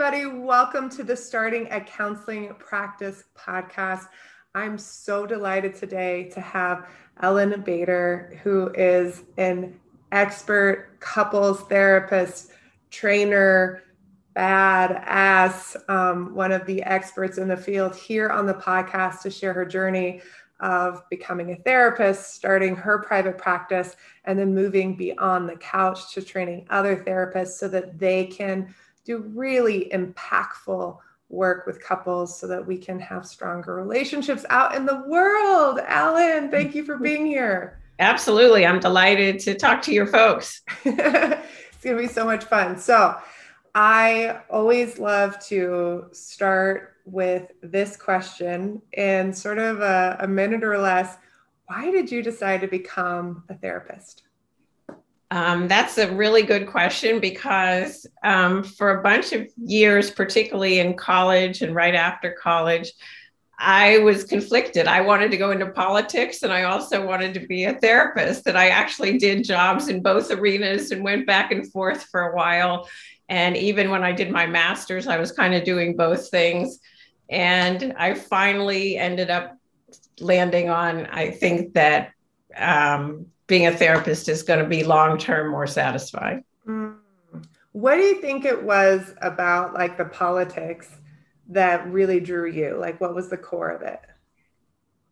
everybody. Welcome to the Starting a Counseling Practice podcast. I'm so delighted today to have Ellyn Bader, who is an expert couples therapist, trainer, badass, um, one of the experts in the field here on the podcast to share her journey of becoming a therapist, starting her private practice, and then moving beyond the couch to training other therapists so that they can do really impactful work with couples so that we can have stronger relationships out in the world. Ellyn, thank you for being here. Absolutely. I'm delighted to talk to your folks. it's going to be so much fun. So, I always love to start with this question in sort of a, a minute or less. Why did you decide to become a therapist? Um, that's a really good question because um, for a bunch of years, particularly in college and right after college, I was conflicted. I wanted to go into politics and I also wanted to be a therapist. And I actually did jobs in both arenas and went back and forth for a while. And even when I did my master's, I was kind of doing both things. And I finally ended up landing on, I think that um, being a therapist is going to be long term more satisfying. Mm. What do you think it was about like the politics that really drew you? Like, what was the core of it?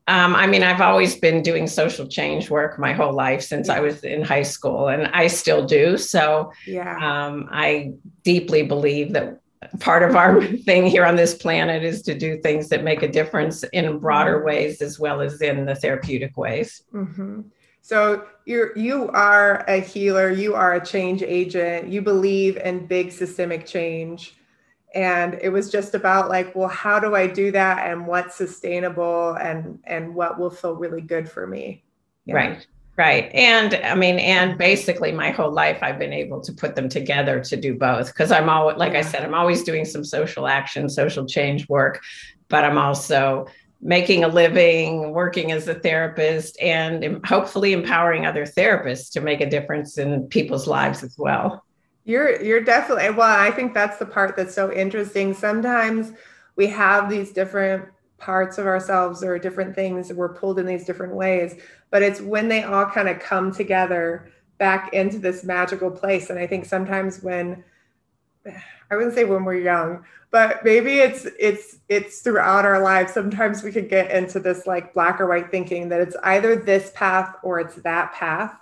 Um, I mean, I've always been doing social change work my whole life since yeah. I was in high school, and I still do. So, yeah, um, I deeply believe that part of our thing here on this planet is to do things that make a difference in broader mm-hmm. ways as well as in the therapeutic ways. Mm-hmm. So you're you are a healer, you are a change agent, you believe in big systemic change. And it was just about like, well, how do I do that and what's sustainable and and what will feel really good for me? Right. Right. And I mean, and basically my whole life I've been able to put them together to do both because I'm always, like yeah. I said, I'm always doing some social action, social change work, but I'm also making a living, working as a therapist, and hopefully empowering other therapists to make a difference in people's lives as well. You're you're definitely well, I think that's the part that's so interesting. Sometimes we have these different parts of ourselves or different things we're pulled in these different ways, but it's when they all kind of come together back into this magical place. And I think sometimes when I wouldn't say when we're young, but maybe it's it's it's throughout our lives. Sometimes we could get into this like black or white thinking that it's either this path or it's that path,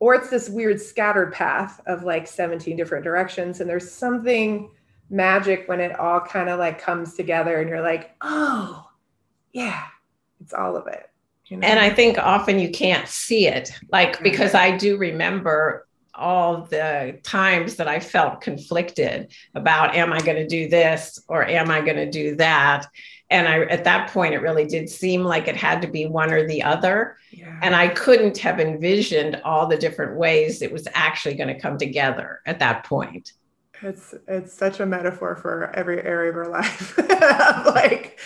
or it's this weird scattered path of like 17 different directions. And there's something magic when it all kind of like comes together and you're like, oh, yeah, it's all of it. You know? And I think often you can't see it, like mm-hmm. because I do remember all the times that I felt conflicted about am I going to do this or am I going to do that? And I at that point it really did seem like it had to be one or the other. Yeah. And I couldn't have envisioned all the different ways it was actually going to come together at that point. It's it's such a metaphor for every area of our life. like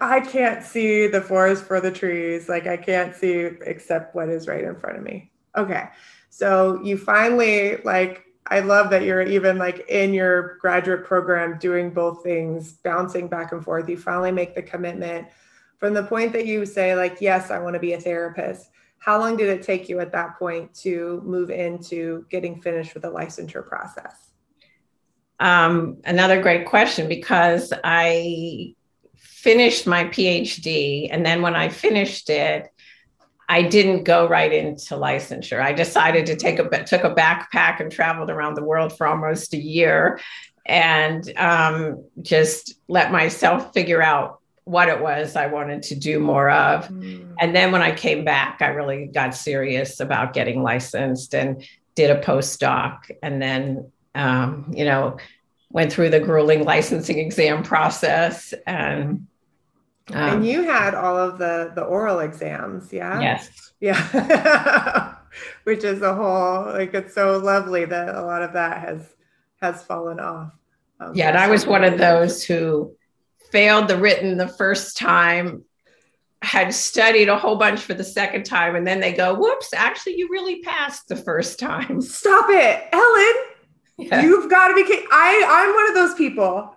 I can't see the forest for the trees. Like I can't see except what is right in front of me. Okay. So you finally like I love that you're even like in your graduate program doing both things, bouncing back and forth. You finally make the commitment from the point that you say like, yes, I want to be a therapist. How long did it take you at that point to move into getting finished with the licensure process? Um, another great question because I finished my PhD, and then when I finished it, I didn't go right into licensure. I decided to take a took a backpack and traveled around the world for almost a year, and um, just let myself figure out what it was I wanted to do more of. Mm. And then when I came back, I really got serious about getting licensed and did a postdoc, and then um, you know went through the grueling licensing exam process and um, and you had all of the the oral exams, yeah? Yes. Yeah. Which is a whole like it's so lovely that a lot of that has has fallen off. Um, yeah, and I was one of those who failed the written the first time, had studied a whole bunch for the second time, and then they go, "Whoops! Actually, you really passed the first time." Stop it, Ellyn! Yeah. You've got to be. I I'm one of those people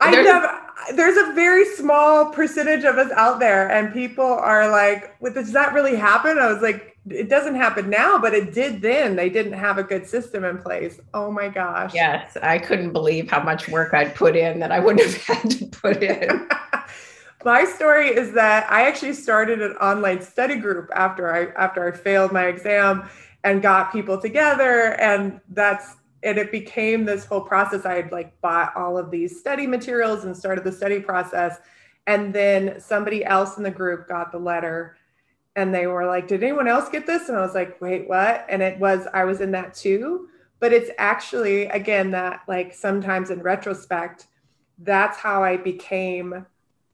I never, there's a very small percentage of us out there, and people are like, well, does that really happen? I was like, it doesn't happen now, but it did then. They didn't have a good system in place. Oh my gosh. Yes, I couldn't believe how much work I'd put in that I wouldn't have had to put in. my story is that I actually started an online study group after I after I failed my exam and got people together and that's and it became this whole process. I had like bought all of these study materials and started the study process. And then somebody else in the group got the letter and they were like, Did anyone else get this? And I was like, Wait, what? And it was, I was in that too. But it's actually, again, that like sometimes in retrospect, that's how I became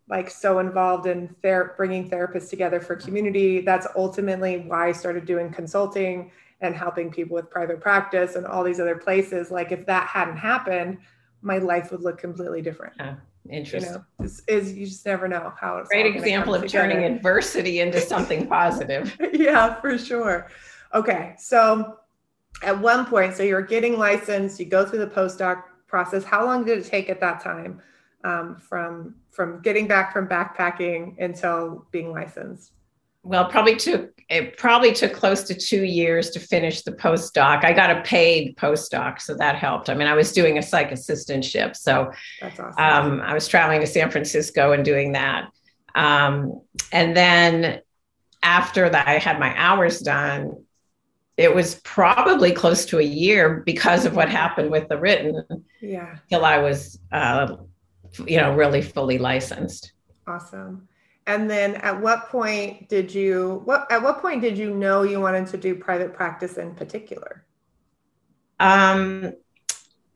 like so involved in ther- bringing therapists together for community. That's ultimately why I started doing consulting and helping people with private practice and all these other places. Like if that hadn't happened, my life would look completely different. Yeah, interesting. You know, is, is you just never know how it's great example of together. turning adversity into something positive. yeah, for sure. Okay, so at one point, so you're getting licensed, you go through the postdoc process. How long did it take at that time um, from from getting back from backpacking until being licensed? Well probably took it probably took close to two years to finish the postdoc. I got a paid postdoc so that helped. I mean i was doing a psych assistantship so that's awesome. um, i was traveling to san francisco and doing that. Um, and then after that i had my hours done it was probably close to a year because of what happened with the written yeah. till i was uh, you know really fully licensed. Awesome and then at what point did you what at what point did you know you wanted to do private practice in particular? Um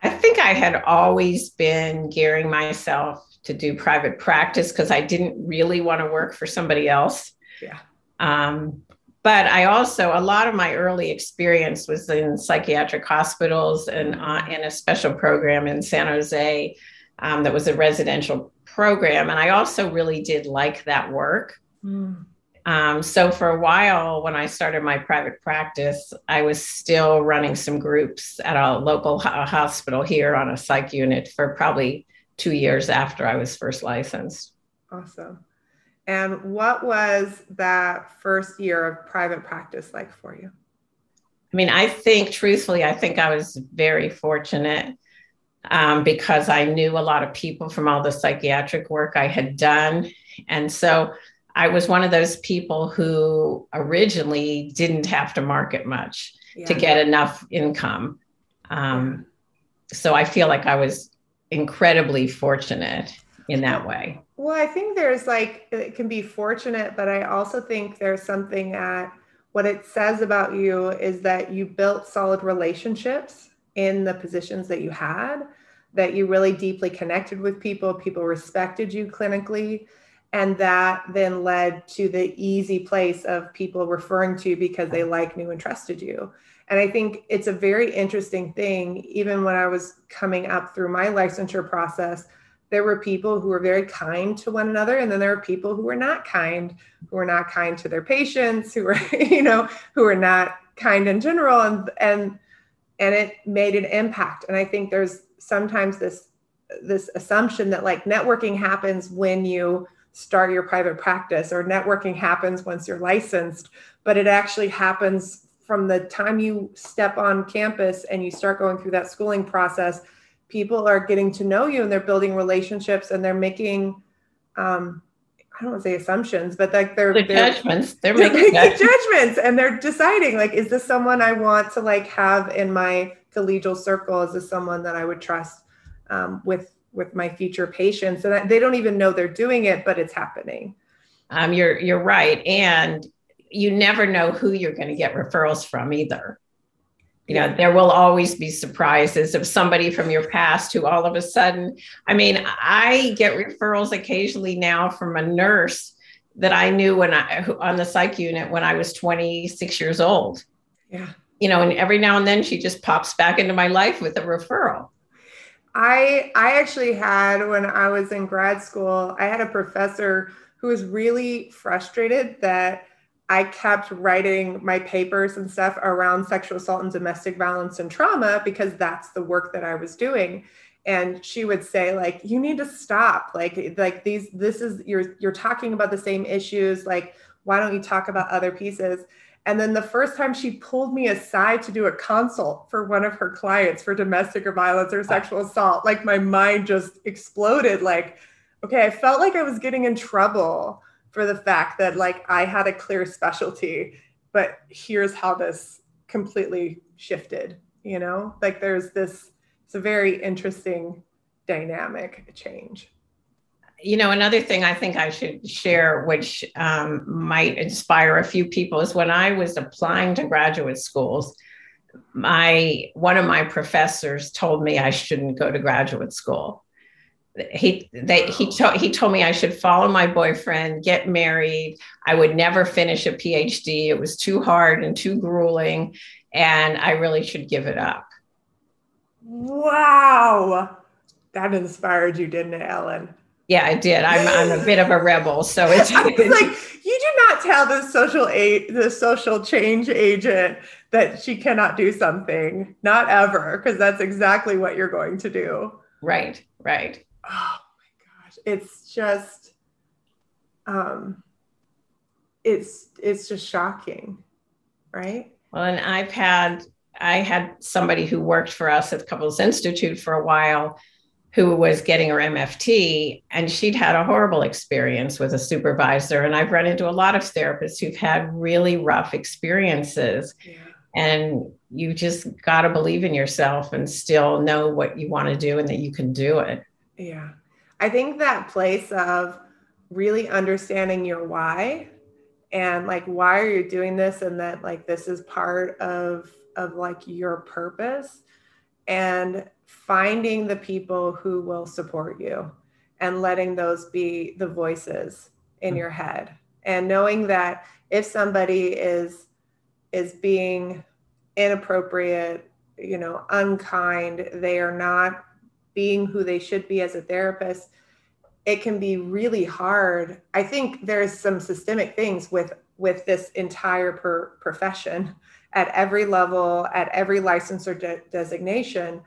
I think I had always been gearing myself to do private practice because I didn't really want to work for somebody else. Yeah. Um, but I also a lot of my early experience was in psychiatric hospitals and uh, in a special program in San Jose um, that was a residential program. And I also really did like that work. Mm. Um, so for a while, when I started my private practice, I was still running some groups at a local ho- hospital here on a psych unit for probably two years after I was first licensed. Awesome. And what was that first year of private practice like for you? I mean, I think truthfully, I think I was very fortunate um, because I knew a lot of people from all the psychiatric work I had done. And so I was one of those people who originally didn't have to market much yeah. to get enough income. Um, so I feel like I was incredibly fortunate in that way. Well, I think there's like, it can be fortunate, but I also think there's something that what it says about you is that you built solid relationships in the positions that you had, that you really deeply connected with people, people respected you clinically. And that then led to the easy place of people referring to you because they like, knew, and trusted you. And I think it's a very interesting thing. Even when I was coming up through my licensure process, there were people who were very kind to one another and then there were people who were not kind who were not kind to their patients who were you know who were not kind in general and and and it made an impact. And i think there's sometimes this this assumption that like networking happens when you start your private practice or networking happens once you're licensed but it actually happens from the time you step on campus and you start going through that schooling process people are getting to know you and they're building relationships and they're making um, I don't want to say assumptions, but like they're, the they're judgments. They're, they're making, making judgments and they're deciding like, is this someone I want to like have in my collegial circle? Is this someone that I would trust um, with with my future patients? And they don't even know they're doing it, but it's happening. Um, you're you're right, and you never know who you're going to get referrals from either you know there will always be surprises of somebody from your past who all of a sudden i mean i get referrals occasionally now from a nurse that i knew when i on the psych unit when i was 26 years old. Yeah. You know and every now and then she just pops back into my life with a referral. I i actually had when i was in grad school i had a professor who was really frustrated that I kept writing my papers and stuff around sexual assault and domestic violence and trauma because that's the work that I was doing. and she would say like you need to stop. Like like these this is you're you're talking about the same issues. Like why don't you talk about other pieces? And then the first time she pulled me aside to do a consult for one of her clients for domestic or violence or sexual assault like my mind just exploded. Like okay i felt like i was getting in trouble for the fact that like i had a clear specialty but here's how this completely shifted you know? Like there's this it's a very interesting dynamic change. You know another thing i think i should share which um, might inspire a few people is when i was applying to graduate schools my one of my professors told me i shouldn't go to graduate school he they he told he told me I should follow my boyfriend, get married. I would never finish a PhD. It was too hard and too grueling, and I really should give it up. Wow, that inspired you, didn't it, Ellyn? Yeah, I did. I'm I'm a bit of a rebel, so it's, it's like you do not tell the social aid the social change agent that she cannot do something, not ever, because that's exactly what you're going to do. Right, right oh my gosh, it's just, um, it's it's just shocking, right? Well, and I've had I had somebody who worked for us at the Couples Institute for a while who was getting her MFT and she'd had a horrible experience with a supervisor. And I've run into a lot of therapists who've had really rough experiences. Yeah. And you just got to believe in yourself and still know what you want to do and that you can do it. Yeah. I think that place of really understanding your why and like why are you doing this and that like this is part of of like your purpose and finding the people who will support you and letting those be the voices in mm-hmm. your head and knowing that if somebody is is being inappropriate you know unkind they are not being who they should be as a therapist it can be really hard. I think there's some systemic things with with this entire per profession at every level at every license or de- designation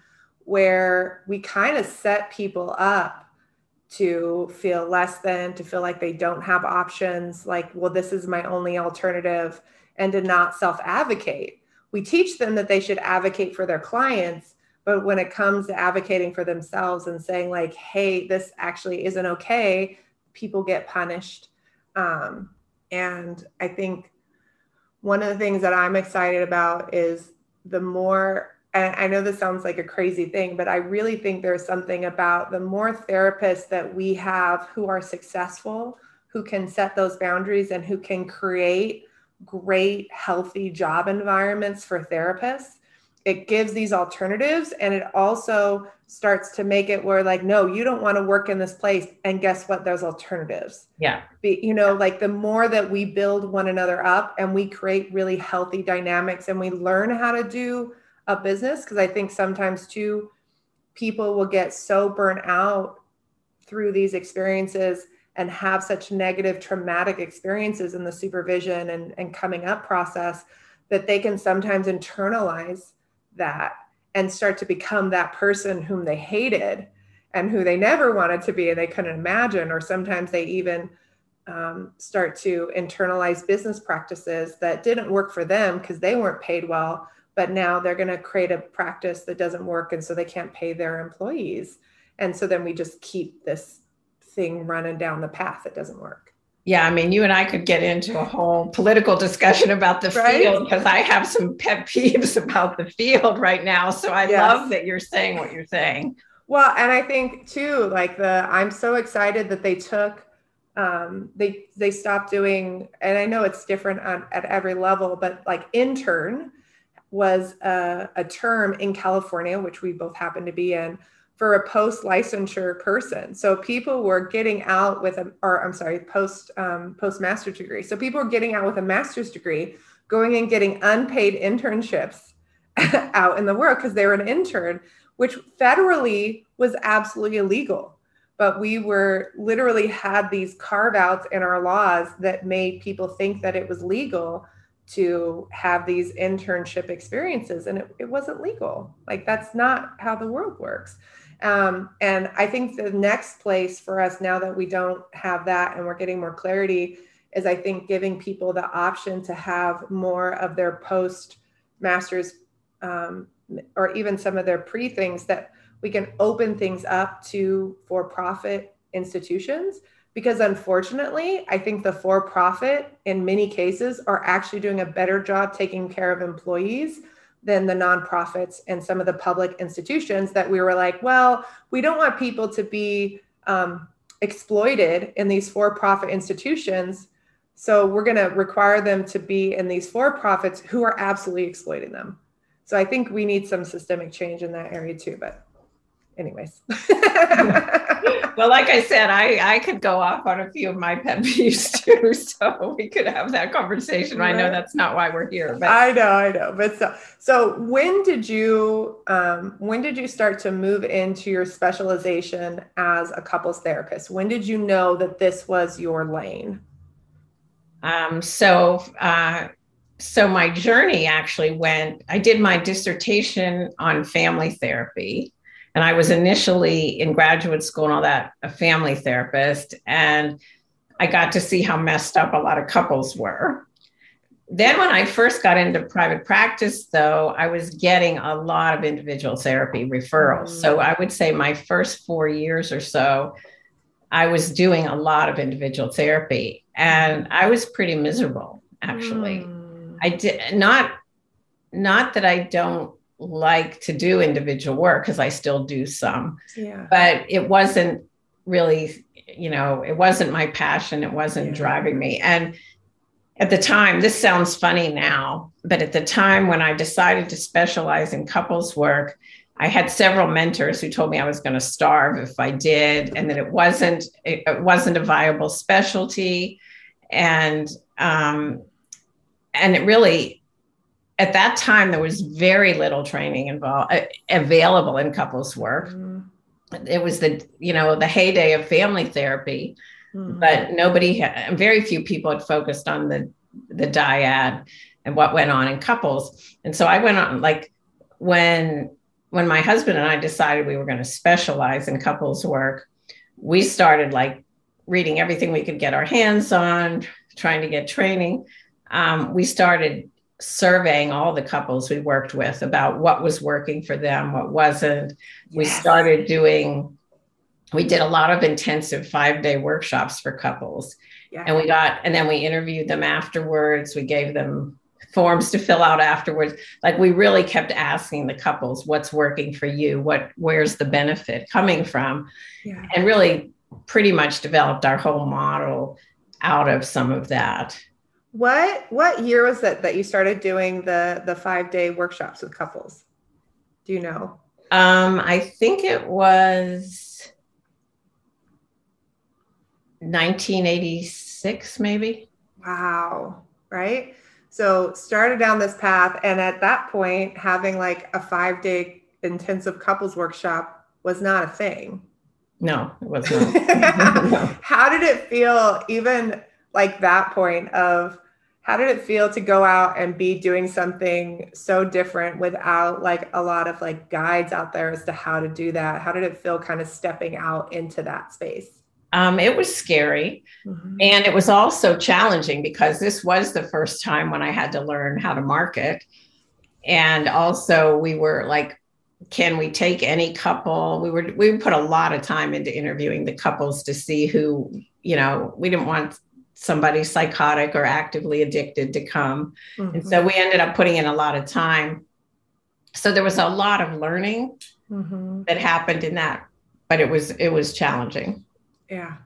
where we kind of set people up to feel less than to feel like they don't have options like well this is my only alternative and to not self advocate we teach them that they should advocate for their clients but when it comes to advocating for themselves and saying, like, hey, this actually isn't okay, people get punished. Um, and I think one of the things that I'm excited about is the more, and I know this sounds like a crazy thing, but I really think there's something about the more therapists that we have who are successful, who can set those boundaries and who can create great, healthy job environments for therapists it gives these alternatives and it also starts to make it where like no you don't want to work in this place and guess what? There's alternatives. Yeah. Be, you know like the more that we build one another up and we create really healthy dynamics and we learn how to do a business because i think sometimes too people will get so burnt out through these experiences and have such negative traumatic experiences in the supervision and, and coming up process that they can sometimes internalize that and start to become that person whom they hated and who they never wanted to be and they couldn't imagine. Or sometimes they even um, start to internalize business practices that didn't work for them because they weren't paid well but now they're going to create a practice that doesn't work and so they can't pay their employees. And so then we just keep this thing running down the path that doesn't work yeah, I mean, you and I could get into a whole political discussion about the right? field because I have some pet peeves about the field right now. So I yes. love that you're saying what you're saying. Well, and I think too, like the I'm so excited that they took um, they they stopped doing, and I know it's different on, at every level, but like intern was a, a term in California, which we both happen to be in, for a post licensure person. So people were getting out with a, or I'm sorry, post um, post master's degree. So people were getting out with a master's degree, going and getting unpaid internships out in the world because they were an intern, which federally was absolutely illegal. But we were literally had these carve outs in our laws that made people think that it was legal to have these internship experiences and it, it wasn't legal like that's not how the world works Um, and I think the next place for us now that we don't have that and we're getting more clarity is I think giving people the option to have more of their post masters um, or even some of their pre things that we can open things up to for profit institutions. Because unfortunately i think the for profit in many cases are actually doing a better job taking care of employees than the nonprofits and some of the public institutions that we were like well we don't want people to be um, exploited in these for profit institutions. So we're going to require them to be in these for profits who are absolutely exploiting them. So i think we need some systemic change in that area too but anyways. well, like I said, I, I could go off on a few of my pet peeves too. So we could have that conversation. Right. I know that's not why we're here. But I know, I know. But so so when did you um, when did you start to move into your specialization as a couples therapist? When did you know that this was your lane? Um, so uh, so my journey actually went i did my dissertation on family therapy and I was initially in graduate school and all that, a family therapist. And I got to see how messed up a lot of couples were. Then, when I first got into private practice, though, I was getting a lot of individual therapy referrals. Mm. So, I would say my first four years or so, I was doing a lot of individual therapy and I was pretty miserable actually. Mm. I did not not that I don't like to do individual work because I still do some. Yeah. But it wasn't really, you know, it wasn't my passion. It wasn't yeah. driving me. And at the time, this sounds funny now, but at the time when I decided to specialize in couples work, I had several mentors who told me I was going to starve if I did, and that it wasn't it, it wasn't a viable specialty, and um, and it really at that time there was very little training involved uh, available in couples work mm. it was the you know the heyday of family therapy mm. but nobody had, very few people had focused on the the dyad and what went on in couples and so i went on like when when my husband and i decided we were going to specialize in couples work we started like reading everything we could get our hands on trying to get training um, we started surveying all the couples we worked with about what was working for them, what wasn't. Yes. We started doing, we did a lot of intensive five day workshops for couples. Yeah. And we got, and then we interviewed them afterwards. We gave them forms to fill out afterwards. Like we really kept asking the couples, what's working for you? What, where's the benefit coming from? Yeah. And really pretty much developed our whole model out of some of that. What what year was it that you started doing the the five day workshops with couples? Do you know? Um, I think it was 1986, maybe. Wow. Right. So started down this path, and at that point, having like a five day intensive couples workshop was not a thing. No, it was not. no. How did it feel, even like that point of how did it feel to go out and be doing something so different without like a lot of like guides out there as to how to do that? How did it feel kind of stepping out into that space? Um, it was scary. Mm-hmm. and it was also challenging because this was the first time when i had to learn how to market. And also we were like can we take any couple? We were we put a lot of time into interviewing the couples to see who you know we didn't want somebody psychotic or actively addicted to come. Mm-hmm. And so we ended up putting in a lot of time. So there was a lot of learning mm-hmm. that happened in that, but it was it was challenging. Yeah.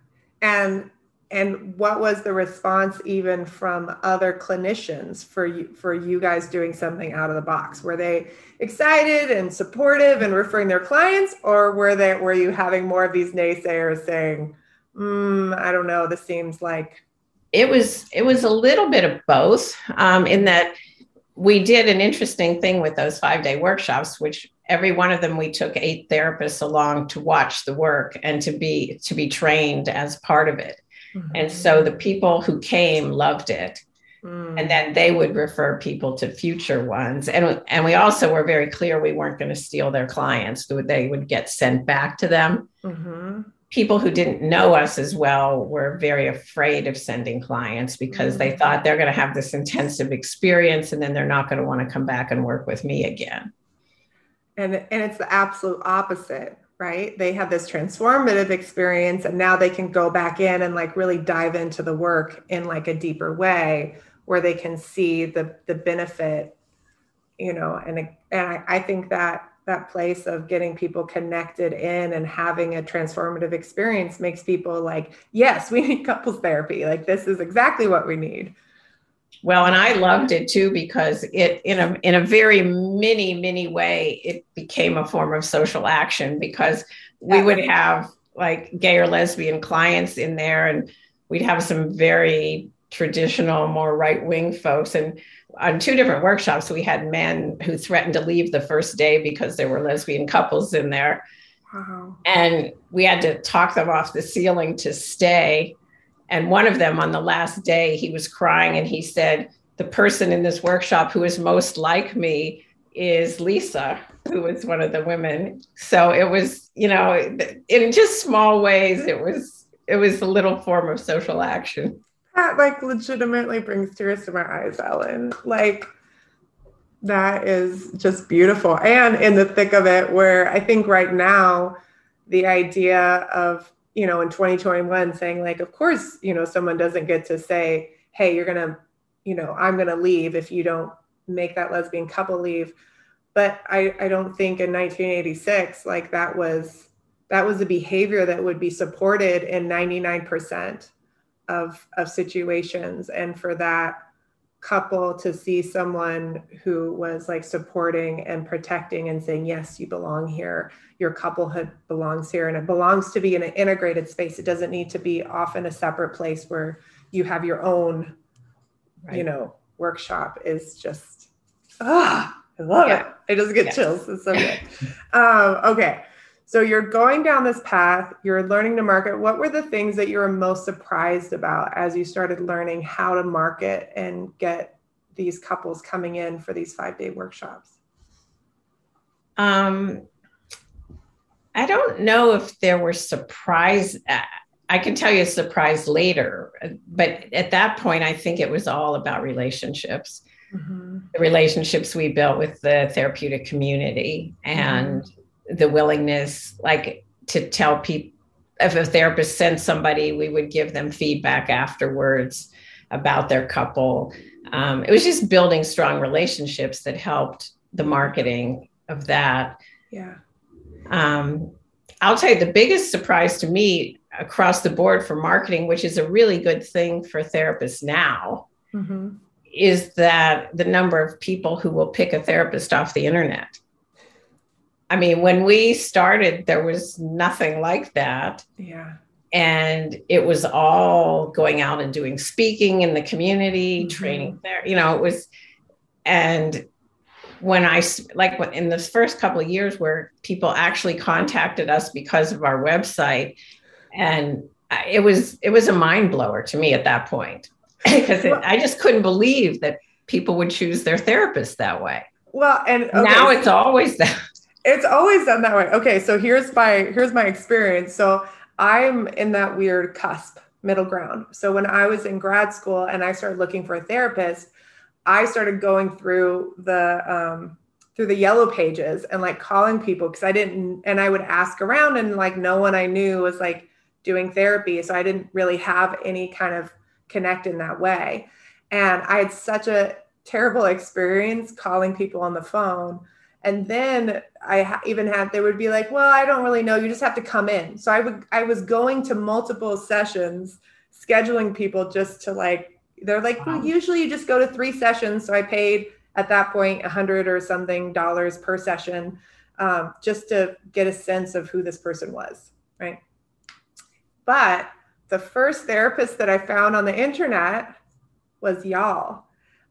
And and what was the response even from other clinicians for you for you guys doing something out of the box were they excited and supportive and referring their clients or were they were you having more of these naysayers saying mm, i don't know this seems like it was it was a little bit of both um, in that we did an interesting thing with those five day workshops which every one of them we took eight therapists along to watch the work and to be to be trained as part of it mm-hmm. and so the people who came loved it Mm. And then they would refer people to future ones. And, and we also were very clear we weren't going to steal their clients, they would get sent back to them. Mm-hmm. People who didn't know us as well were very afraid of sending clients because they mm. thought they're going to have this intensive experience and then they're not going to want to come back and work with me again. And, and it's the absolute opposite right? They have this transformative experience and now they can go back in and like really dive into the work in like a deeper way where they can see the the benefit, you know, and and I, I think that that place of getting people connected in and having a transformative experience makes people like, yes, we need couples therapy. Like this is exactly what we need. Well, and I loved it too because it in a in a very mini mini way it became a form of social action because we would have like gay or lesbian clients in there and we'd have some very traditional more right wing folks and on two different workshops we had men who threatened to leave the first day because there were lesbian couples in there wow. and we had to talk them off the ceiling to stay and one of them on the last day, he was crying and he said, The person in this workshop who is most like me is Lisa, who was one of the women. So it was, you know, in just small ways, it was it was a little form of social action. That like legitimately brings tears to my eyes, Ellyn. Like that is just beautiful. And in the thick of it, where I think right now, the idea of you know, in 2021 saying like, of course, you know, someone doesn't get to say, hey, you're going to, you know, I'm going to leave if you don't make that lesbian couple leave. But I, I don't think in 1986, like that was, that was a behavior that would be supported in 99% of, of situations. And for that, couple to see someone who was like supporting and protecting and saying yes you belong here. Your couplehood belongs here and it belongs to be in an integrated space. It doesn't need to be off in a separate place where you have your own right. you know workshop. Is just ah i love yeah. it. I just get chills. It's so good. Um, okay so you're going down this path, you're learning to market. What were the things that you were most surprised about as you started learning how to market and get these couples coming in for these five day workshops? Um, I don't know if there were surprise. I can tell you a surprise later, but at that point, I think it was all about relationships. Mm-hmm. The relationships we built with the therapeutic community and mm-hmm the willingness, like to tell people if a therapist sent somebody, we would give them feedback afterwards about their couple. Um, it was just building strong relationships that helped the marketing of that. Yeah. Um, I'll tell you the biggest surprise to me across the board for marketing, which is a really good thing for therapists now, mm-hmm. is that the number of people who will pick a therapist off the internet. I mean, when we started, there was nothing like that. Yeah. And it was all going out and doing speaking in the community, mm-hmm. training there. You know, it was, and when I like in the first couple of years where people actually contacted us because of our website, and it was it was a mind blower to me at that point because I just couldn't believe that people would choose their therapist that way. Well, and okay. now it's always that. It's always done that way. Okay, so here's my here's my experience. So I'm in that weird cusp, middle ground. So when I was in grad school and I started looking for a therapist, I started going through the um, through the yellow pages and like calling people because I didn't and I would ask around and like no one I knew was like doing therapy. So I didn't really have any kind of connect in that way. And I had such a terrible experience calling people on the phone and then i even had they would be like well i don't really know you just have to come in. So i would i was going to multiple sessions scheduling people just to like they're like wow. well, usually you just go to three sessions. So i paid at that point a hundred or something dollars per session um, just to get a sense of who this person was right? But the first therapist that i found on the internet was y'all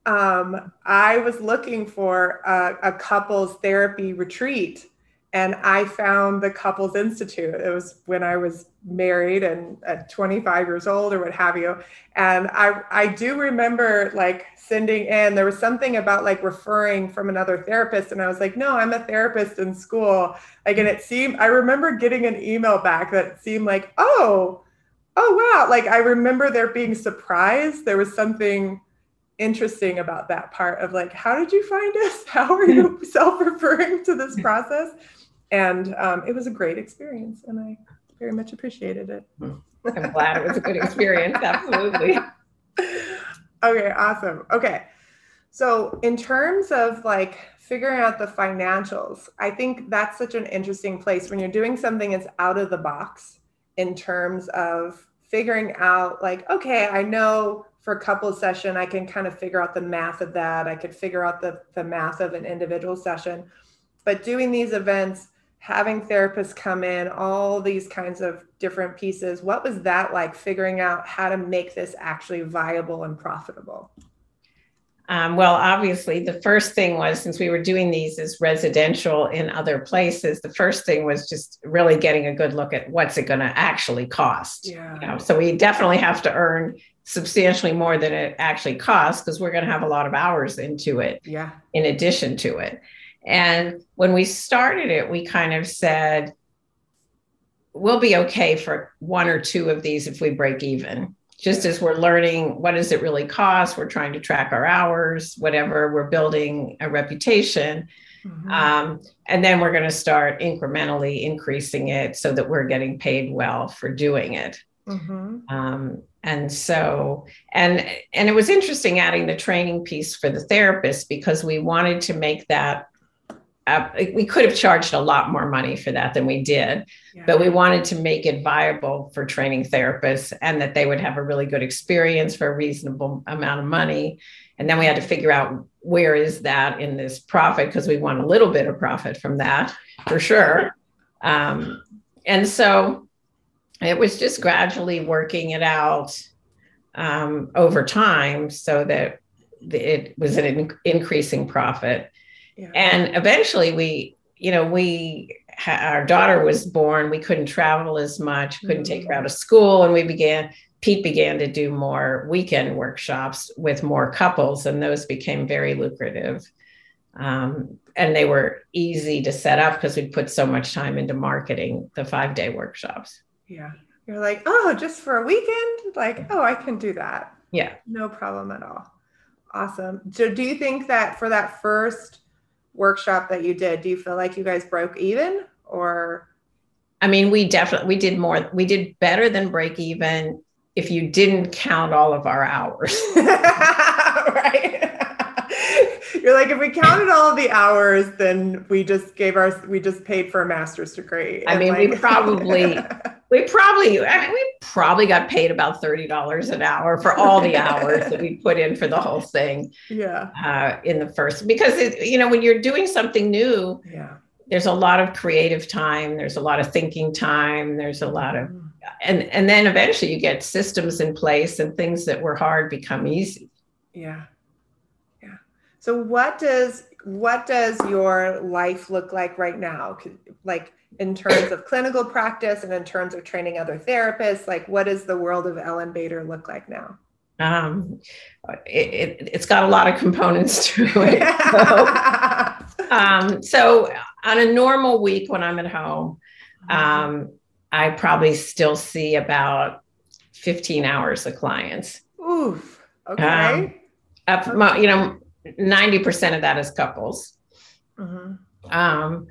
um, I was looking for a, a, couples therapy retreat and I found the Couples Institute. It was when I was married and at 25 years old or what have you. And I I do remember like sending in there was something about like referring from another therapist and I was like, "No, I'm a therapist in school." Like and it seemed I remember getting an email back that seemed like, "Oh, oh wow." Like I remember there being surprise. There was something interesting about that part of like, how did you find us? How are you self-referring to this process? And um, it was a great experience, and I very much appreciated it. I'm glad it was a good experience. Absolutely. okay, awesome. Okay. So, in terms of like figuring out the financials, I think that's such an interesting place when you're doing something that's out of the box in terms of figuring out, like, okay, I know for a couple session, I can kind of figure out the math of that. I could figure out the, the math of an individual session. But doing these events, having therapists come in, all these kinds of different pieces, what was that like figuring out how to make this actually viable and profitable? Um, well, obviously, the first thing was since we were doing these as residential in other places, the first thing was just really getting a good look at what's it going to actually cost. Yeah. You know, so we definitely have to earn substantially more than it actually costs because we're going to have a lot of hours into it. Yeah. In addition to it, and when we started it, we kind of said, we'll be okay for one or two of these if we break even just as we're learning what does it really cost we're trying to track our hours whatever we're building a reputation mm-hmm. um, and then we're going to start incrementally increasing it so that we're getting paid well for doing it mm-hmm. um, and so and and it was interesting adding the training piece for the therapist because we wanted to make that uh, we could have charged a lot more money for that than we did, yeah. but we wanted to make it viable for training therapists and that they would have a really good experience for a reasonable amount of money. And then we had to figure out where is that in this profit because we want a little bit of profit from that for sure. Um, and so it was just gradually working it out um, over time so that it was an increasing profit and eventually we, you know, we, our daughter was born. We couldn't travel as much, couldn't take her out of school. And we began, Pete began to do more weekend workshops with more couples, and those became very lucrative. Um, and they were easy to set up because we put so much time into marketing the five day workshops. Yeah. You're like, oh, just for a weekend? Like, oh, I can do that. Yeah. No problem at all. Awesome. So, do you think that for that first workshop that you did, do you feel like you guys broke even or? I mean, we definitely we did more. We did better than break even if you didn't count all of our hours. right. You're like, if we counted all of the hours, then we just gave our, we just paid for a master's degree. I mean, like... we probably, we probably, I mean, we probably got paid about $30 an hour for all the hours that we put in for the whole thing. Yeah. Uh, in the first, because it, you know, when you're doing something new, yeah. there's a lot of creative time. There's a lot of thinking time. There's a lot of, mm. and, and then eventually you get systems in place and things that were hard become easy. Yeah. Yeah. So what does what does your life look like right now? Like in terms of clinical practice and in terms of training other therapists, like what does the world of Ellyn Bader look like now? Um, it, has it, got a lot of components to it. So, um, so, on a normal week when I'm at home, um, I probably still see about 15 hours of clients. Oof. Okay. Um, up, okay. you know, 90% of that is couples. Mm-hmm. Um,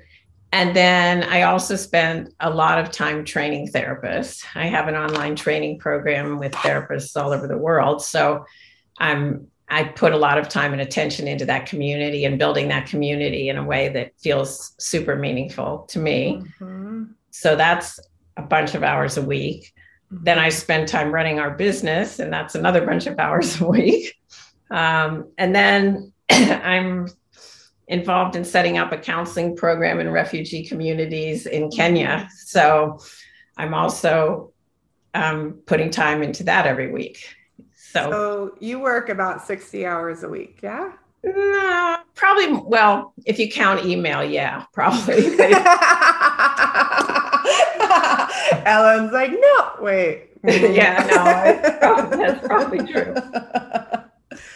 and then I also spend a lot of time training therapists. I have an online training program with therapists all over the world. So I'm I put a lot of time and attention into that community and building that community in a way that feels super meaningful to me. Mm-hmm. So that's a bunch of hours a week. Mm-hmm. Then I spend time running our business, and that's another bunch of hours a week. Um, and then I'm involved in setting up a counseling program in refugee communities in Kenya. So I'm also um, putting time into that every week. So, so you work about 60 hours a week, yeah? No, probably. Well, if you count email, yeah, probably. Ellyn's like, no, wait. yeah, no, that's probably true.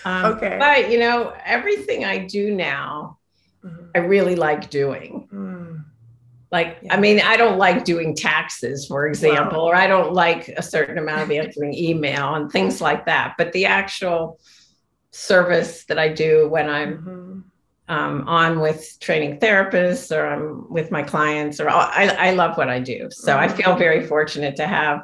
Um, okay. But, you know, everything I do now, mm-hmm. I really like doing. Mm. Like, yeah. I mean, I don't like doing taxes, for example, wow. or I don't like a certain amount of answering email and things like that. But the actual service that I do when I'm mm-hmm. um, on with training therapists or I'm with my clients, or I, I love what I do. So mm-hmm. I feel very fortunate to have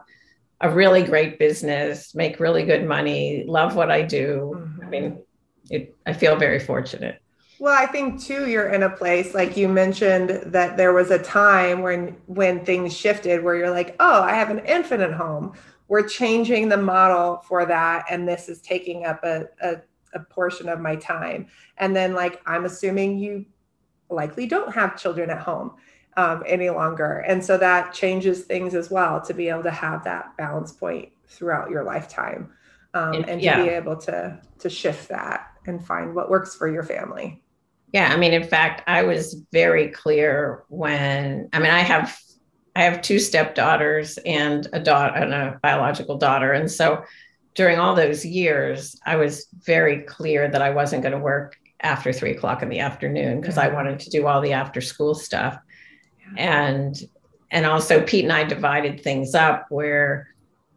a really great business, make really good money, love what I do. Mm-hmm. I mean, it, I feel very fortunate. Well, I think too, you're in a place like you mentioned that there was a time when when things shifted where you're like, oh, I have an infinite home. We're changing the model for that, and this is taking up a, a, a portion of my time. And then, like, I'm assuming you likely don't have children at home um, any longer. And so that changes things as well to be able to have that balance point throughout your lifetime um, and, and to yeah. be able to to shift that and find what works for your family. Yeah, I mean, in fact, I was very clear when I mean, I have I have two stepdaughters and a daughter and a biological daughter, and so during all those years, I was very clear that I wasn't going to work after three o'clock in the afternoon because I mm-hmm. wanted to do all the after school stuff and and also Pete and I divided things up where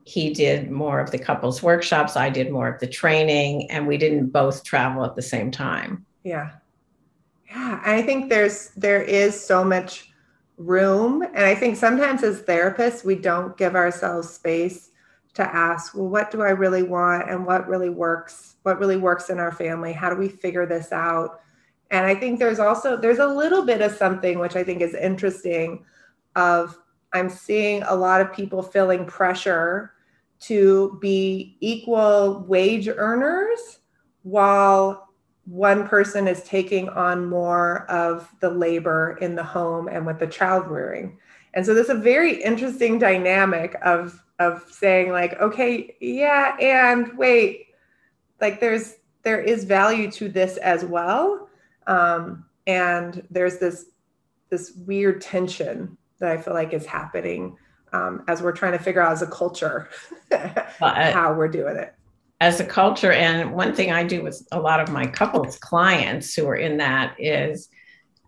he did more of the couples workshops, I did more of the training, and we didn't both travel at the same time. Yeah. Yeah. I think there's there is so much room. And I think sometimes as therapists, we don't give ourselves space to ask, well, what do I really want and what really works? What really works in our family? How do we figure this out? and i think there's also there's a little bit of something which i think is interesting of i'm seeing a lot of people feeling pressure to be equal wage earners while one person is taking on more of the labor in the home and with the child rearing and so there's a very interesting dynamic of of saying like okay yeah and wait like there's there is value to this as well um, and there's this this weird tension that I feel like is happening um, as we're trying to figure out as a culture how we're doing it. As a culture, and one thing I do with a lot of my couples clients who are in that is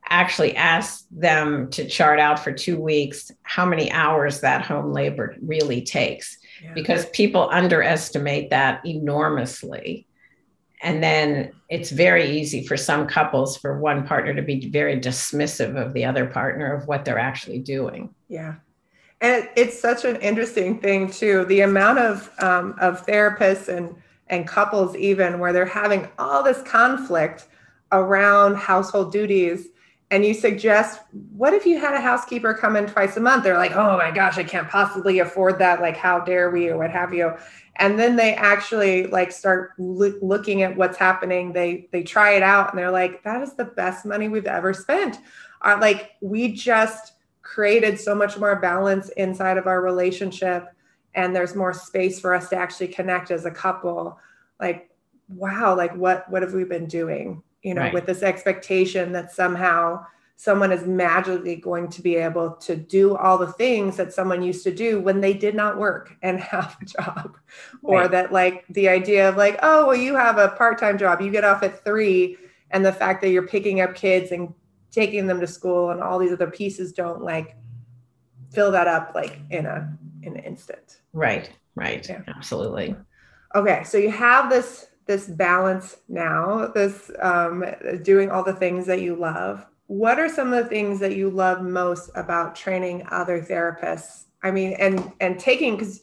actually ask them to chart out for two weeks how many hours that home labor really takes. Yeah. because people underestimate that enormously. And then it's very easy for some couples for one partner to be very dismissive of the other partner of what they're actually doing. Yeah. And it's such an interesting thing too the amount of um, of therapists and and couples even where they're having all this conflict around household duties. And you suggest what if you had a housekeeper come in twice a month? They're like oh my gosh i can't possibly afford that. Like how dare we or what have you. And then they actually like start lo- looking at what's happening. They they try it out and they're like that is the best money we've ever spent. Uh, like we just created so much more balance inside of our relationship and there's more space for us to actually connect as a couple like wow like what what have we been doing you know right. with this expectation that somehow someone is magically going to be able to do all the things that someone used to do when they did not work and have a job right. or that like the idea of like oh well you have a part-time job you get off at three and the fact that you're picking up kids and taking them to school and all these other pieces don't like fill that up like in a in an instant. Right right. Yeah. absolutely. Okay so you have this this balance now this um, doing all the things that you love. What are some of the things that you love most about training other therapists? I mean and and taking because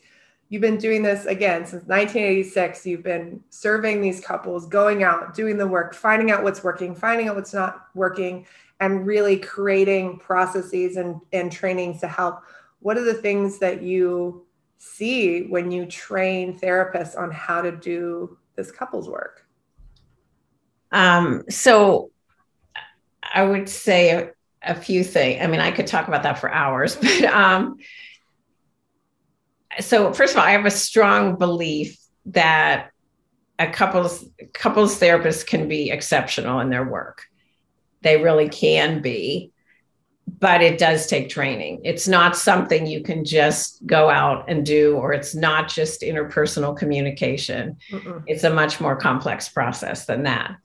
you've been doing this again since 1986 you've been serving these couples going out doing the work finding out what's working finding out what's not working and really creating processes and, and trainings to help what are the things that you see when you train therapists on how to do this couples work um, so I would say a, a, few things. I mean, I could talk about that for hours, but um, so first of all, I have a strong belief that a couples couples therapists can be exceptional in their work. They really can be, but it does take training. It's not something you can just go out and do, or it's not just interpersonal communication. Mm-mm. It's a much more complex process than that.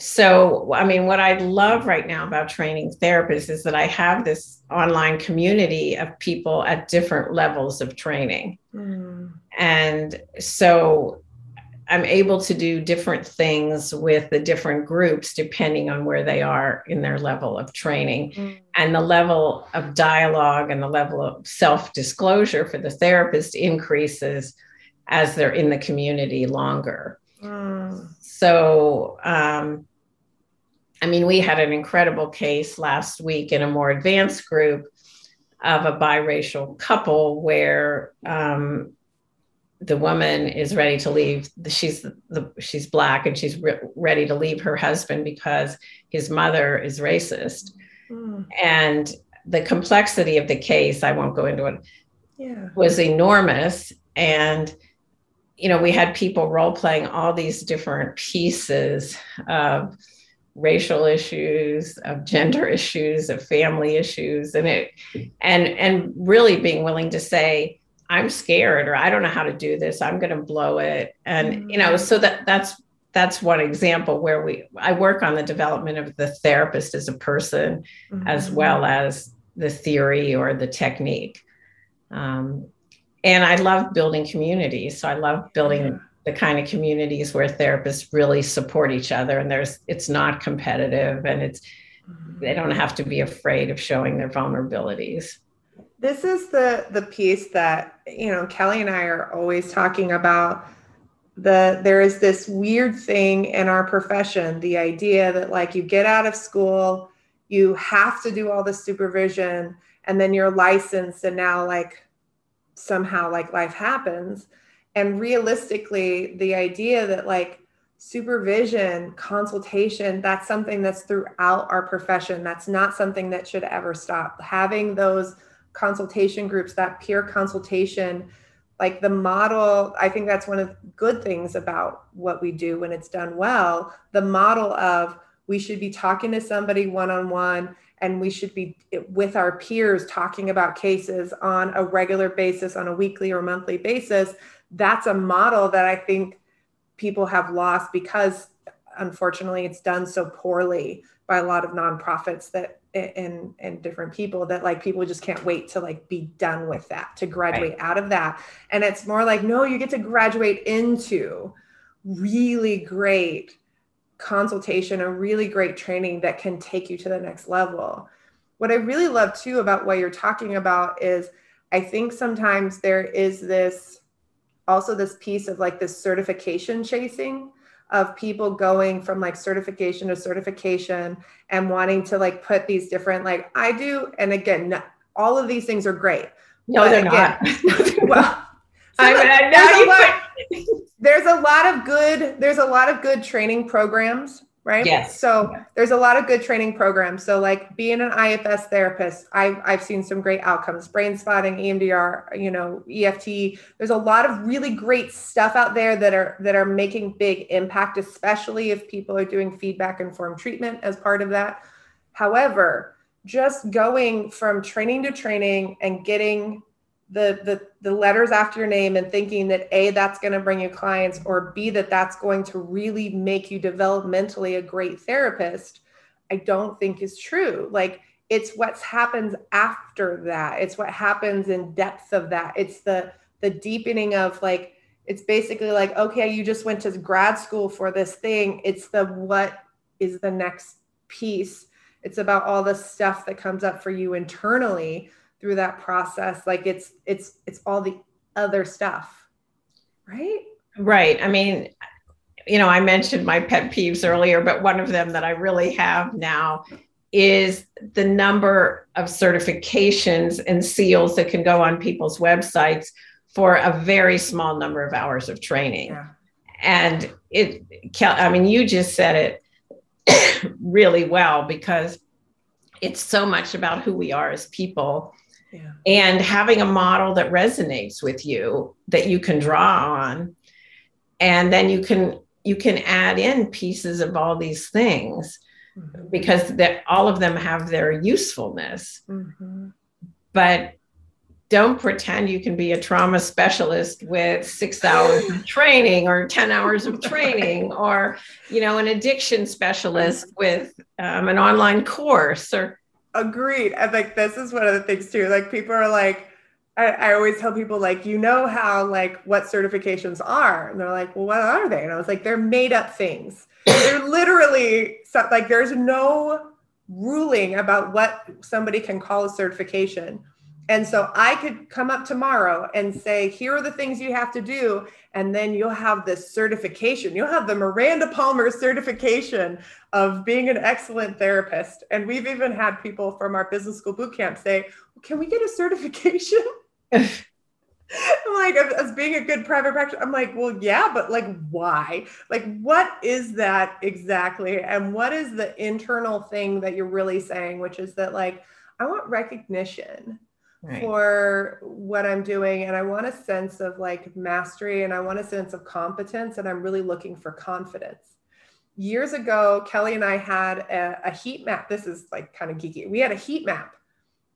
So, I mean, what I love right now about training therapists is that I have this online community of people at different levels of training. Mm. And so I'm able to do different things with the different groups depending on where they are in their level of training. Mm. And the level of dialogue and the level of self disclosure for the therapist increases as they're in the community longer. Mm. So, um, I mean, we had an incredible case last week in a more advanced group of a biracial couple where um, the woman is ready to leave she's the she's black and she's re- ready to leave her husband because his mother is racist mm. and the complexity of the case i won't go into it yeah. was enormous and you know we had people role playing all these different pieces of racial issues of gender issues of family issues and it and and really being willing to say I'm scared or I don't know how to do this. I'm going to blow it. And mm-hmm. you know, so that that's that's one example where we I work on the development of the therapist as a person mm-hmm. as well as the theory or the technique. Um, and I love building communities. So I love building yeah. the kind of communities where therapists really support each other and there's it's not competitive and it's mm-hmm. they don't have to be afraid of showing their vulnerabilities this is the the piece that you know kelly and i are always talking about the there is this weird thing in our profession the idea that like you get out of school you have to do all the supervision and then you're licensed and now like somehow like life happens. And realistically the idea that like supervision consultation that's something that's throughout our profession. That's not something that should ever stop. Having those consultation groups, that peer consultation, like the model, I think that's one of the good things about what we do when it's done well. The model of we should be talking to somebody one on one and we should be with our peers talking about cases on a regular basis, on a weekly or monthly basis. That's a model that I think people have lost because unfortunately it's done so poorly by a lot of nonprofits that and and different people that like people just can't wait to like be done with that to graduate right. out of that and it's more like no you get to graduate into really great consultation a really great training that can take you to the next level what i really love too about what you're talking about is i think sometimes there is this also this piece of like this certification chasing of people going from like certification to certification and wanting to like put these different like I do and again all of these things are great. No, they're again, not. well, I mean, there's, a lot, there's a lot of good there's a lot of good training programs right? Yes. So there's a lot of good training programs. So like being an IFS therapist, I've I've seen some great outcomes. Brain spotting, EMDR, you know, EFT. There's a lot of really great stuff out there that are that are making big impact, especially if people are doing feedback informed treatment as part of that. However, just going from training to training and getting the the the letters after your name and thinking that a that's going to bring you clients or b that that's going to really make you developmentally a great therapist i don't think is true. Like it's what happens after that. It's what happens in depth of that. It's the the deepening of like it's basically like okay you just went to grad school for this thing. It's the what is the next piece. It's about all the stuff that comes up for you internally through that process like it's it's it's all the other stuff right? Right. I mean you know i mentioned my pet peeves earlier but one of them that i really have now is the number of certifications and seals that can go on people's websites for a very small number of hours of training. Yeah. and it i mean you just said it really well because it's so much about who we are as people yeah. and having a model that resonates with you that you can draw on and then you can you can add in pieces of all these things mm-hmm. because all of them have their usefulness mm-hmm. but don't pretend you can be a trauma specialist with six hours of training or 10 hours of training or you know an addiction specialist with um, an online course or agreed. And like this is one of the things too. Like people are like I, I always tell people like you know how like what certifications are? And they're like well what are they? And i was like they're made up things. They're literally like there's no ruling about what somebody can call a certification and so I could come up tomorrow and say, here are the things you have to do. And then you'll have this certification. You'll have the Miranda Palmer certification of being an excellent therapist. And we've even had people from our business school boot camp say, can we get a certification? I'm like, as being a good private practitioner, I'm like, well, yeah, but like, why? Like, what is that exactly? And what is the internal thing that you're really saying, which is that, like, I want recognition right. for what I'm doing. And I want a sense of like mastery and I want a sense of competence. And I'm really looking for confidence. Years ago, Kelly and I had a, a heat map. This is like kind of geeky. We had a heat map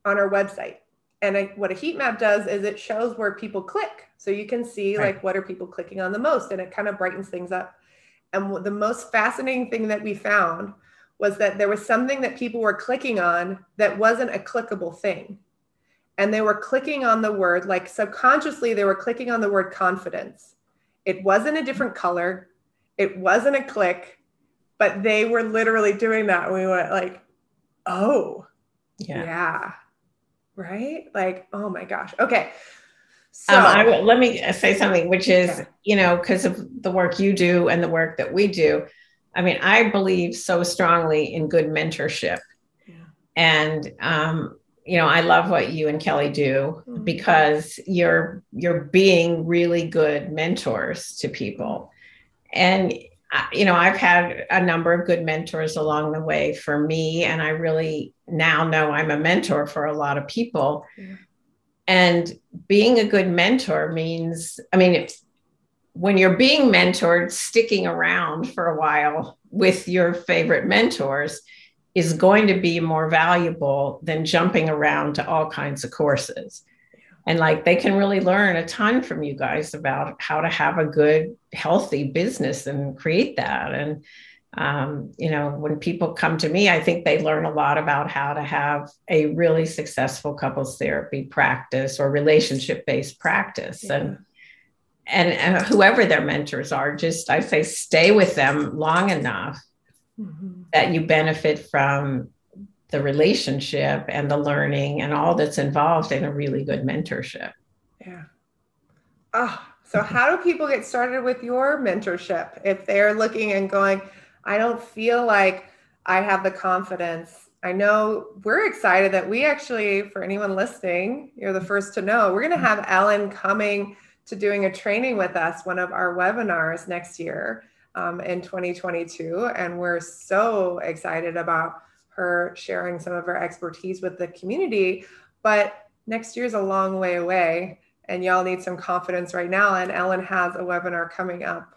on our website. And I, what a heat map does is it shows where people click. So you can see right. like what are people clicking on the most and it kind of brightens things up. And the most fascinating thing that we found was that there was something that people were clicking on that wasn't a clickable thing and they were clicking on the word, like subconsciously, they were clicking on the word confidence. It wasn't a different color, it wasn't a click, but they were literally doing that. And we went like, oh, yeah. yeah. Right? Like, oh my gosh. Okay. So um, I will, let me say something, which is, okay. you know, because of the work you do and the work that we do. I mean, I believe so strongly in good mentorship. Yeah. And um, you know, I love what you and Kelly do mm-hmm. because you're you're being really good mentors to people. And you know, I've had a number of good mentors along the way for me and I really now know I'm a mentor for a lot of people. Yeah. And being a good mentor means I mean, it's when you're being mentored, sticking around for a while with your favorite mentors is going to be more valuable than jumping around to all kinds of courses. And like they can really learn a ton from you guys about how to have a good, healthy business and create that. And, um, you know, when people come to me, I think they learn a lot about how to have a really successful couples therapy practice or relationship based practice. Yeah. And and, and whoever their mentors are, just I say stay with them long enough mm-hmm. that you benefit from the relationship and the learning and all that's involved in a really good mentorship. Yeah. Oh, so how do people get started with your mentorship if they're looking and going, I don't feel like I have the confidence? I know we're excited that we actually, for anyone listening, you're the first to know, we're going to have Ellyn coming to doing a training with us, one of our webinars next year um, in 2022. And we're so excited about her sharing some of her expertise with the community. But next year's a long way away, and y'all need some confidence right now. And Ellyn has a webinar coming up.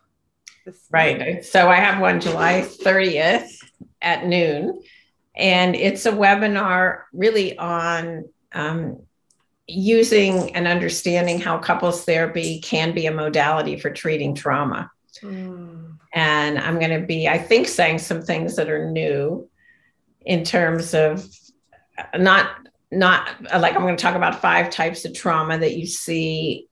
right. So I have one July 30th at noon. And it's a webinar really on um, using and understanding how couples therapy can be a modality for treating trauma. Mm. And I'm going to be, I think, saying some things that are new in terms of not not like I'm going to talk about five types of trauma that you see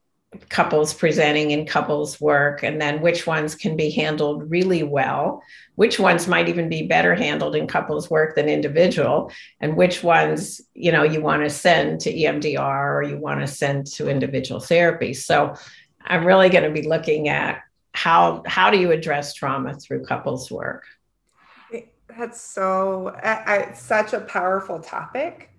couples presenting in couples work and then which ones can be handled really well which ones might even be better handled in couples work than individual and which ones you know you want to send to EMDR or you want to send to individual therapy so i'm really going to be looking at how how do you address trauma through couples work? That's so I, I, such a powerful topic.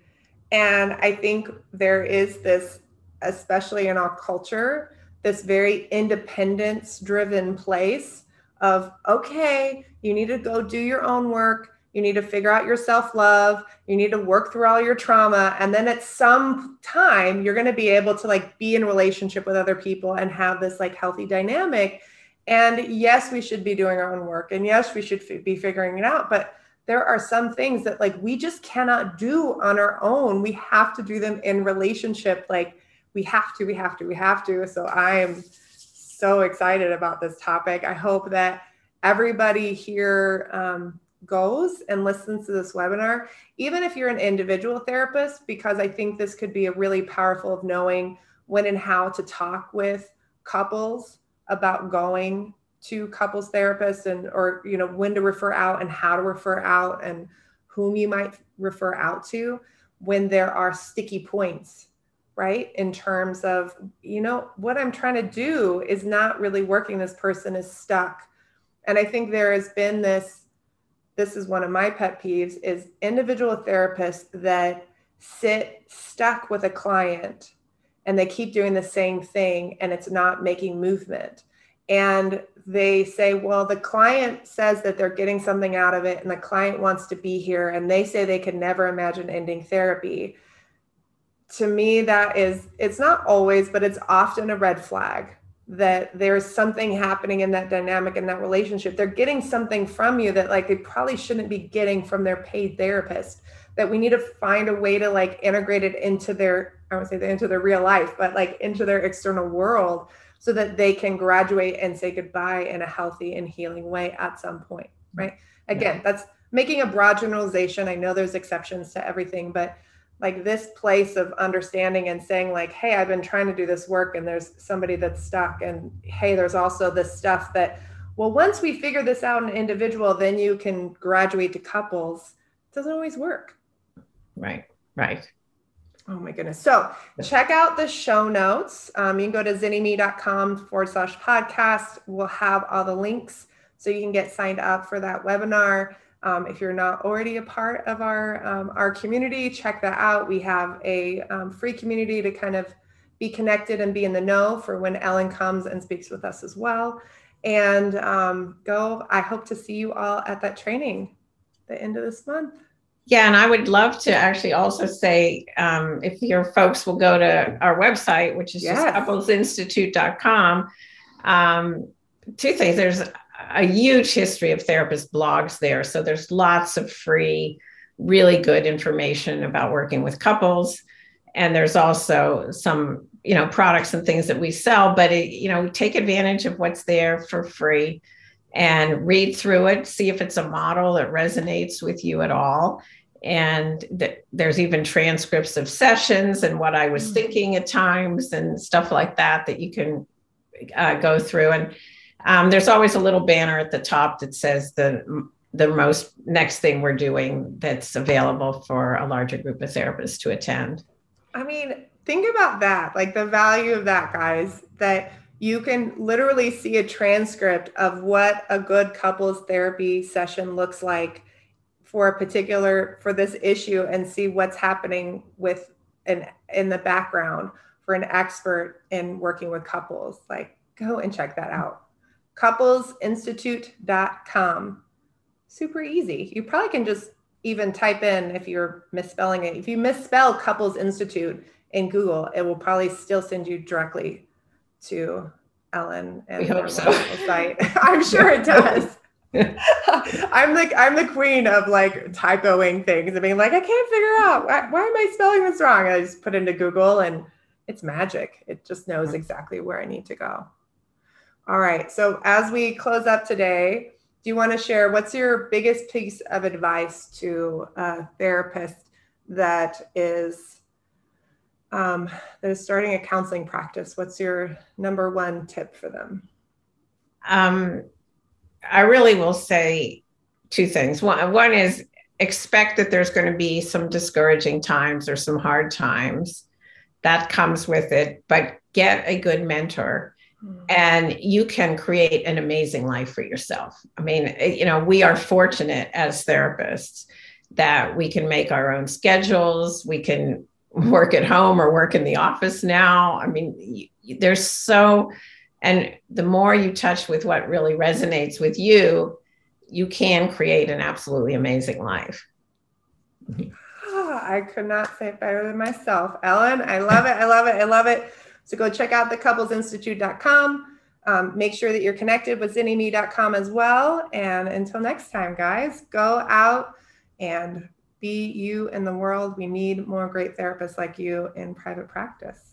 And i think there is this especially in our culture this very independence driven place of okay you need to go do your own work. You need to figure out your self love you need to work through all your trauma. And then at some time you're going to be able to like be in relationship with other people and have this like healthy dynamic And yes, we should be doing our own work. And yes, we should f- be figuring it out. But there are some things that like we just cannot do on our own. We have to do them in relationship. Like we have to, we have to, we have to. So I am so excited about this topic. I hope that everybody here um, goes and listens to this webinar, even if you're an individual therapist, because I think this could be a really powerful of knowing when and how to talk with couples about going to couples therapists and or you know when to refer out and how to refer out and whom you might refer out to when there are sticky points right? In terms of you know what i'm trying to do is not really working. This person is stuck. And i think there has been this this is one of my pet peeves is individual therapists that sit stuck with a client and they keep doing the same thing and it's not making movement. And they say well the client says that they're getting something out of it and the client wants to be here and they say they could never imagine ending therapy. To me that is it's not always but it's often a red flag that there's something happening in that dynamic in that relationship. They're getting something from you that like they probably shouldn't be getting from their paid therapist that we need to find a way to like integrate it into their i would say into their real life but like into their external world so that they can graduate and say goodbye in a healthy and healing way at some point mm-hmm. right? Again yeah. that's making a broad generalization. I know there's exceptions to everything but like this place of understanding and saying like hey i've been trying to do this work and there's somebody that's stuck and hey there's also this stuff that well once we figure this out in individual then you can graduate to couples. It doesn't always work right right oh my goodness so check out the show notes um, you can go to zynnyme.com forward slash podcast we'll have all the links so you can get signed up for that webinar um, if you're not already a part of our um, our community, check that out. We have a um, free community to kind of be connected and be in the know for when Ellyn comes and speaks with us as well. And um, go. I hope to see you all at that training the end of this month. Yeah, and I would love to actually also say um, if your folks will go to our website, which is yes. just couplesinstitute.com. Um, two things. There's a huge history of therapist blogs there. So there's lots of free, really good information about working with couples. And there's also some, you know, products and things that we sell, but it, you know, we take advantage of what's there for free and read through it, see if it's a model that resonates with you at all. And th- there's even transcripts of sessions and what I was mm. thinking at times and stuff like that that you can uh, go through. And um, there's always a little banner at the top that says the the most next thing we're doing that's available for a larger group of therapists to attend. I mean, think about that. Like the value of that, guys, that you can literally see a transcript of what a good couples therapy session looks like for a particular for this issue and see what's happening with an in the background for an expert in working with couples. Like go and check that out couplesinstitute.com. Super easy. You probably can just even type in if you're misspelling it. If you misspell Couples Institute in Google, it will probably still send you directly to Ellyn and we hope so. site. I'm sure it does. I'm like I'm the queen of like typoing things and being like, I can't figure out why, why am I spelling this wrong? I just put into Google and it's magic. It just knows mm-hmm. exactly where I need to go. All right. So as we close up today, do you want to share what's your biggest piece of advice to a therapist that is um, that is starting a counseling practice? What's your number one tip for them? Um, I really will say two things. One, one is expect that there's going to be some discouraging times or some hard times. That comes with it, but get a good mentor and you can create an amazing life for yourself. I mean, you know, we are fortunate as therapists that we can make our own schedules, we can work at home or work in the office now. I mean, there's so, and the more you touch with what really resonates with you, you can create an absolutely amazing life. Oh, I could not say better than myself. Ellyn, I love it. I love it. I love it. So go check out thecoupleinstitute.com. Um, make sure that you're connected with zynnyme.com as well. And until next time, guys, go out and be you in the world. We need more great therapists like you in private practice.